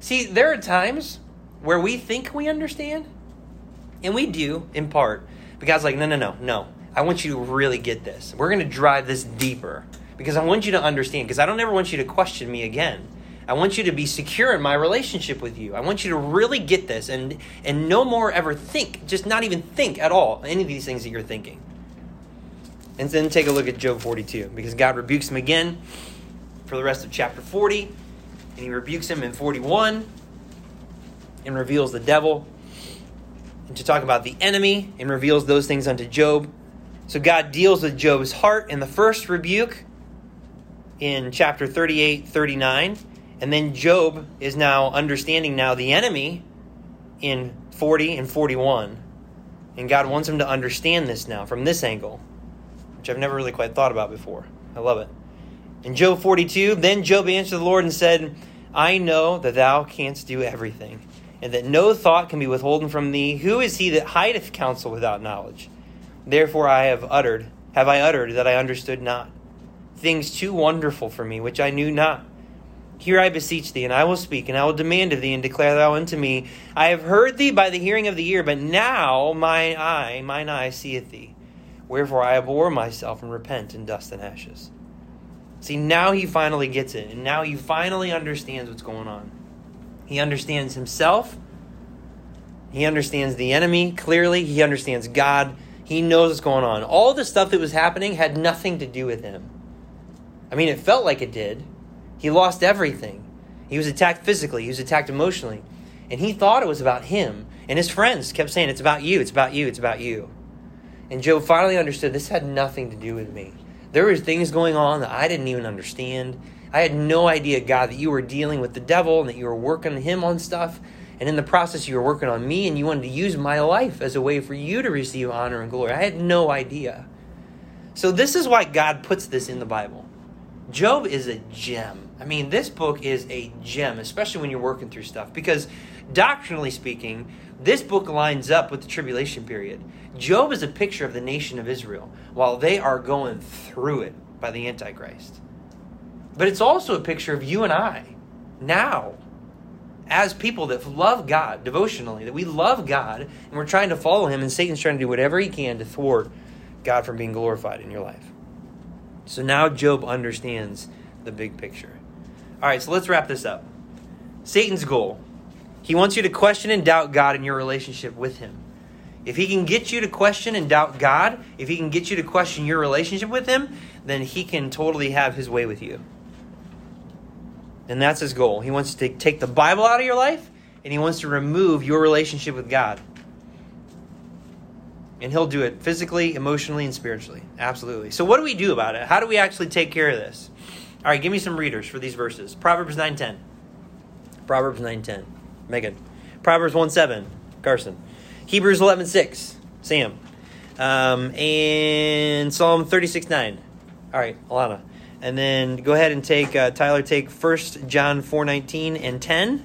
See, there are times where we think we understand, and we do in part. But God's like, no, no, no, no. I want you to really get this. We're going to drive this deeper because I want you to understand, because I don't ever want you to question me again. I want you to be secure in my relationship with you. I want you to really get this and and no more ever think, just not even think at all any of these things that you're thinking. And then take a look at Job 42 because God rebukes him again for the rest of chapter 40 and he rebukes him in 41 and reveals the devil and to talk about the enemy and reveals those things unto Job. So God deals with Job's heart in the first rebuke in chapter 38, 39. And then Job is now understanding now the enemy in 40 and 41. And God wants him to understand this now from this angle, which I've never really quite thought about before. I love it. In Job 42, then Job answered the Lord and said, I know that thou canst do everything, and that no thought can be withholden from thee. Who is he that hideth counsel without knowledge? Therefore I have uttered, have I uttered that I understood not, things too wonderful for me, which I knew not. Here I beseech thee, and I will speak, and I will demand of thee, and declare thou unto me, I have heard thee by the hearing of the ear, but now mine eye, mine eye seeth thee. Wherefore I abhor myself and repent in dust and ashes. See, now he finally gets it, and now he finally understands what's going on. He understands himself, he understands the enemy clearly, he understands God, he knows what's going on. All the stuff that was happening had nothing to do with him. I mean, it felt like it did. He lost everything. He was attacked physically, he was attacked emotionally. And he thought it was about him. And his friends kept saying, It's about you, it's about you, it's about you. And Job finally understood this had nothing to do with me. There was things going on that I didn't even understand. I had no idea, God, that you were dealing with the devil and that you were working him on stuff. And in the process, you were working on me and you wanted to use my life as a way for you to receive honor and glory. I had no idea. So, this is why God puts this in the Bible. Job is a gem. I mean, this book is a gem, especially when you're working through stuff, because doctrinally speaking, this book lines up with the tribulation period. Job is a picture of the nation of Israel while they are going through it by the Antichrist. But it's also a picture of you and I now as people that love God devotionally, that we love God and we're trying to follow Him, and Satan's trying to do whatever he can to thwart God from being glorified in your life. So now Job understands the big picture. All right, so let's wrap this up. Satan's goal he wants you to question and doubt God in your relationship with Him. If he can get you to question and doubt God, if he can get you to question your relationship with Him, then he can totally have his way with you. And that's his goal. He wants to take the Bible out of your life and he wants to remove your relationship with God. And he'll do it physically, emotionally, and spiritually. Absolutely. So what do we do about it? How do we actually take care of this? All right, give me some readers for these verses. Proverbs 9:10. Proverbs 9:10. Megan. Proverbs 1:7. Carson. Hebrews 11:6. Sam. Um, and Psalm 36:9. All right, Alana. And then go ahead and take uh, Tyler. Take First John 4:19 and 10,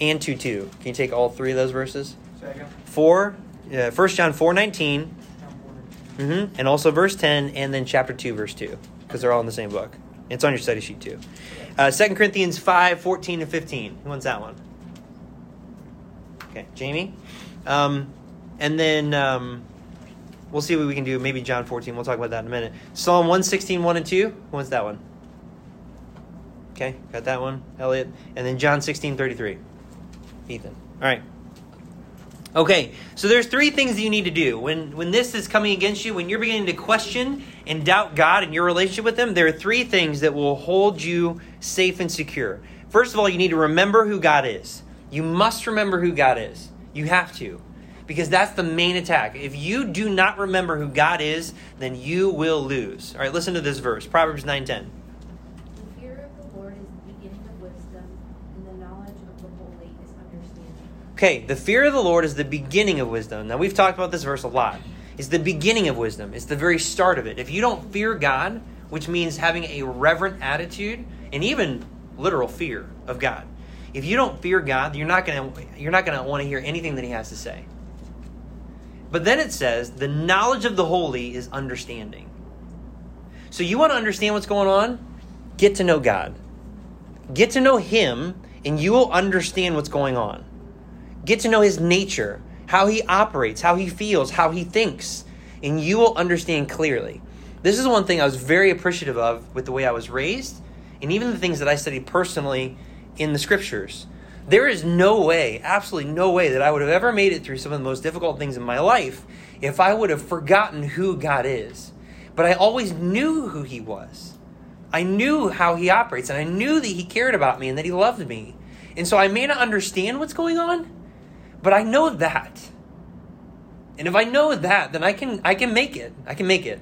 and 2 2. Can you take all three of those verses? Second. Four. Uh, 1 John 4:19. Mm-hmm. And also verse 10, and then chapter 2, verse 2, because they're all in the same book. It's on your study sheet too. Uh, 2 Corinthians 5, 14 and 15. Who wants that one? Okay, Jamie. Um, and then um, we'll see what we can do. Maybe John 14. We'll talk about that in a minute. Psalm 116, 1 and 2. Who wants that one? Okay, got that one, Elliot. And then John 16, 33. Ethan. All right. Okay, so there's three things that you need to do when when this is coming against you, when you're beginning to question and doubt God and your relationship with Him, there are three things that will hold you safe and secure. First of all, you need to remember who God is. You must remember who God is. You have to. Because that's the main attack. If you do not remember who God is, then you will lose. All right, listen to this verse Proverbs 9:10. The fear of the Lord is the beginning of wisdom, and the knowledge of the holy is understanding. Okay, the fear of the Lord is the beginning of wisdom. Now, we've talked about this verse a lot. It's the beginning of wisdom, it's the very start of it. If you don't fear God, which means having a reverent attitude and even literal fear of God, if you don't fear God, you're not going to you're not going to want to hear anything that he has to say. But then it says, the knowledge of the holy is understanding. So you want to understand what's going on? Get to know God. Get to know him and you will understand what's going on. Get to know his nature, how he operates, how he feels, how he thinks, and you will understand clearly. This is one thing I was very appreciative of with the way I was raised, and even the things that I studied personally in the scriptures. There is no way, absolutely no way, that I would have ever made it through some of the most difficult things in my life if I would have forgotten who God is. But I always knew who He was. I knew how He operates, and I knew that He cared about me and that He loved me. And so I may not understand what's going on, but I know that. And if I know that, then I can I can make it. I can make it.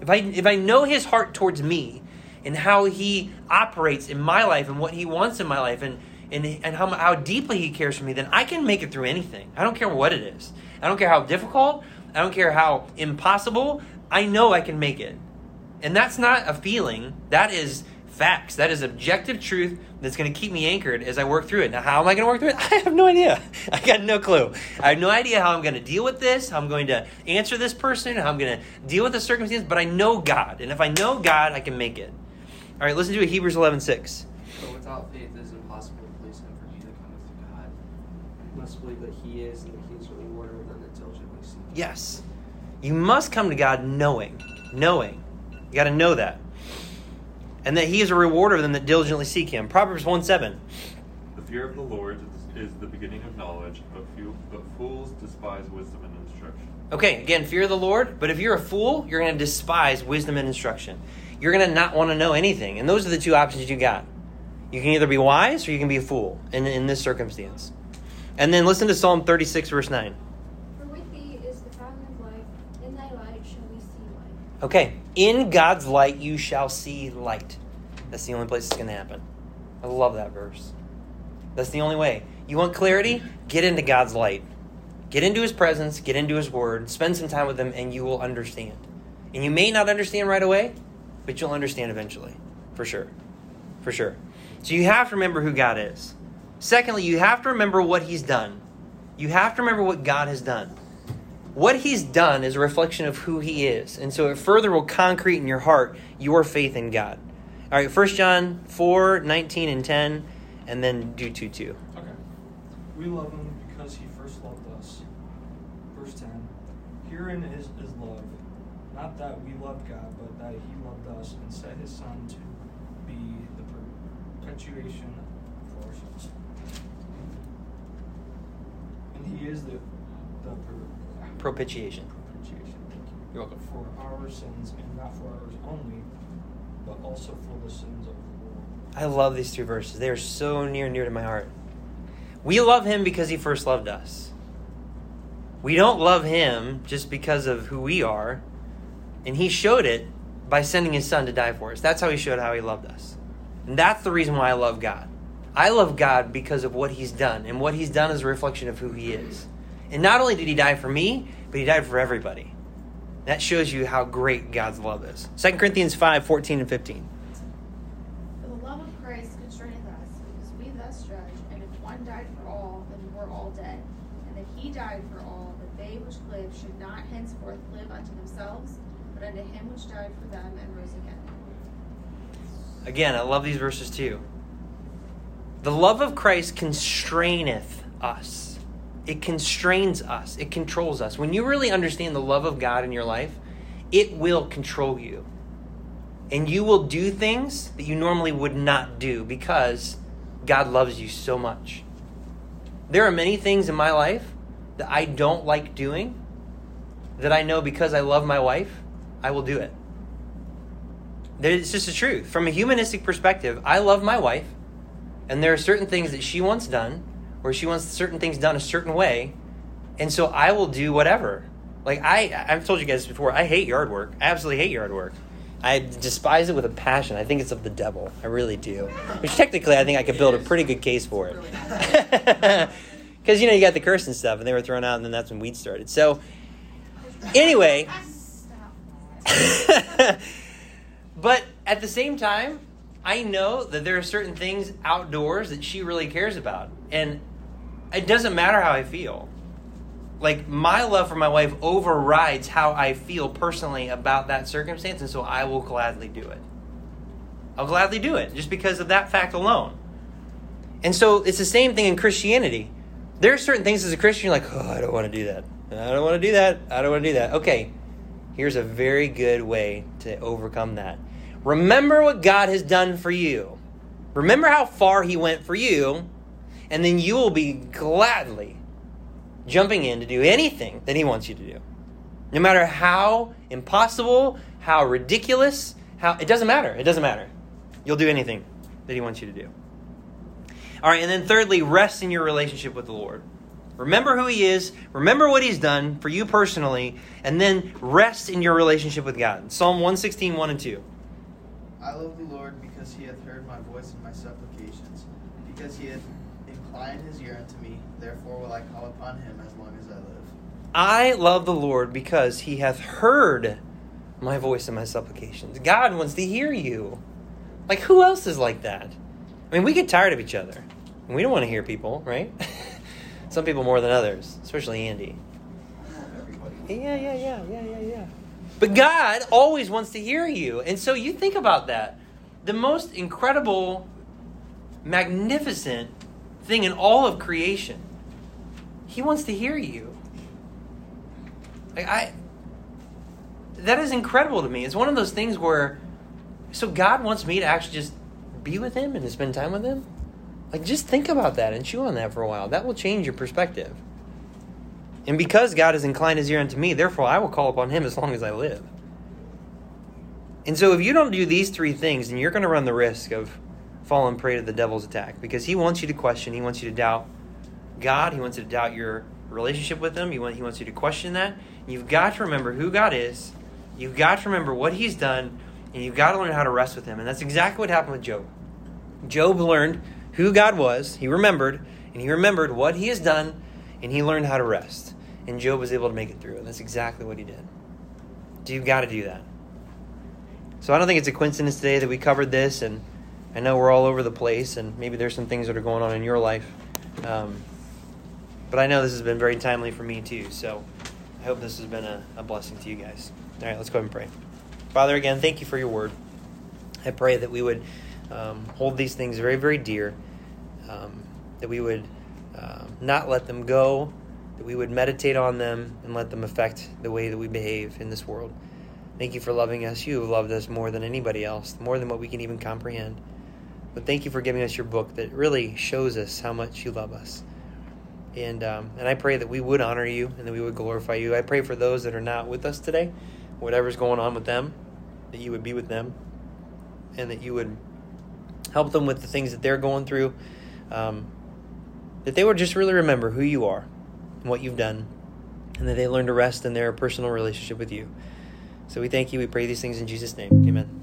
If I if I know his heart towards me and how he operates in my life and what he wants in my life and and, and how, how deeply he cares for me, then I can make it through anything. I don't care what it is. I don't care how difficult. I don't care how impossible. I know I can make it. And that's not a feeling. That is facts. That is objective truth that's going to keep me anchored as I work through it. Now, how am I going to work through it? I have no idea. I got no clue. I have no idea how I'm going to deal with this, how I'm going to answer this person, how I'm going to deal with the circumstance, but I know God. And if I know God, I can make it. All right, listen to Hebrews 11 6. But without faith, it is impossible to please Him, for he that cometh to God must believe that He is, and that He is a rewarder of them that diligently seek Him. Yes. You must come to God knowing. Knowing. You got to know that. And that He is a rewarder of them that diligently seek Him. Proverbs 1 7. The fear of the Lord is, is the beginning of knowledge, but, few, but fools despise wisdom and instruction. Okay, again, fear of the Lord. But if you're a fool, you're going to despise wisdom and instruction. You're going to not want to know anything. And those are the two options you got. You can either be wise or you can be a fool in, in this circumstance. And then listen to Psalm 36, verse 9. For with thee is the fountain of life, in thy light shall we see light. Okay, in God's light you shall see light. That's the only place it's going to happen. I love that verse. That's the only way. You want clarity? Get into God's light. Get into His presence, get into His Word, spend some time with Him, and you will understand. And you may not understand right away, but you'll understand eventually. For sure. For sure. So you have to remember who God is. Secondly, you have to remember what He's done. You have to remember what God has done what he's done is a reflection of who he is and so it further will concrete in your heart your faith in god all right 1 john 4 19 and 10 and then do 2 2 Okay. We love him because he first loved us. Verse 10 Herein is, is love, not that we loved God, but that he loved us and set his Son to be the perpetuation for our sins. And he is the, the per, propitiation. propitiation. Thank you. you're welcome. For our sins, and not for ours only, but also for the sins of the world. i love these two verses. They are so near and dear to my heart. We love him because he first loved us. We don't love him just because of who we are and he showed it by sending his son to die for us. That's how he showed how he loved us. And that's the reason why i love god i love god because of what he's done and what he's done is a reflection of who he is and not only did he die for me but he died for everybody that shows you how great god's love is 2 corinthians 5 14 and 15 For the love of Christ constraineth us, because we thus judge, and if one died for all, then we're all dead. And that he died for all, that they which live should not henceforth live unto themselves, but unto him which died for them and rose again. Again, I love these verses too. The love of Christ constraineth us. It constrains us. It controls us. When you really understand the love of God in your life, it will control you. And you will do things that you normally would not do because God loves you so much. There are many things in my life that I don't like doing that I know because I love my wife, I will do it. It's just the truth. From a humanistic perspective, I love my wife, and there are certain things that she wants done, or she wants certain things done a certain way, and so I will do whatever. Like I, I've told you guys before, I hate yard work. I absolutely hate yard work. I despise it with a passion. I think it's of the devil. I really do. Which technically, I think I could build a pretty good case for it. Because you know you got the curse and stuff, and they were thrown out, and then that's when weeds started. So, anyway. but at the same time, I know that there are certain things outdoors that she really cares about, and it doesn't matter how I feel. Like my love for my wife overrides how I feel personally about that circumstance, and so I will gladly do it. I'll gladly do it just because of that fact alone. And so it's the same thing in Christianity. There are certain things as a Christian you're like, oh, I don't want to do that. I don't want to do that. I don't want to do that. Okay, here's a very good way to overcome that. Remember what God has done for you. Remember how far He went for you, and then you will be gladly jumping in to do anything that He wants you to do. No matter how impossible, how ridiculous, how it doesn't matter. It doesn't matter. You'll do anything that He wants you to do. All right, and then thirdly, rest in your relationship with the Lord. Remember who He is, remember what He's done for you personally, and then rest in your relationship with God. Psalm 116, 1 and 2. I love the Lord because he hath heard my voice and my supplications, because he hath inclined his ear unto me. Therefore will I call upon him as long as I live. I love the Lord because He hath heard my voice and my supplications. God wants to hear you. Like, who else is like that? I mean, we get tired of each other. And we don't want to hear people, right? Some people more than others, especially Andy. Yeah, yeah, yeah, yeah, yeah, yeah. But God always wants to hear you. And so you think about that. The most incredible, magnificent thing in all of creation. He wants to hear you. Like I that is incredible to me. It's one of those things where so God wants me to actually just be with him and to spend time with him. Like just think about that and chew on that for a while. That will change your perspective. And because God has inclined his ear unto me, therefore I will call upon him as long as I live. And so if you don't do these three things, then you're going to run the risk of falling prey to the devil's attack because he wants you to question, he wants you to doubt God, he wants you to doubt your relationship with him, he wants, he wants you to question that. You've got to remember who God is, you've got to remember what he's done, and you've got to learn how to rest with him. And that's exactly what happened with Job. Job learned who God was, he remembered, and he remembered what he has done, and he learned how to rest. And Job was able to make it through, and that's exactly what he did. You've got to do that. So I don't think it's a coincidence today that we covered this, and I know we're all over the place, and maybe there's some things that are going on in your life. Um, but I know this has been very timely for me too, so I hope this has been a, a blessing to you guys. All right, let's go ahead and pray. Father, again, thank you for your word. I pray that we would um, hold these things very, very dear, um, that we would um, not let them go, that we would meditate on them and let them affect the way that we behave in this world. Thank you for loving us. You have loved us more than anybody else, more than what we can even comprehend. But thank you for giving us your book that really shows us how much you love us. And um, and I pray that we would honor you and that we would glorify you. I pray for those that are not with us today, whatever's going on with them, that you would be with them, and that you would help them with the things that they're going through. Um, that they would just really remember who you are what you've done, and that they learn to rest in their personal relationship with you. So we thank you. We pray these things in Jesus' name. Amen.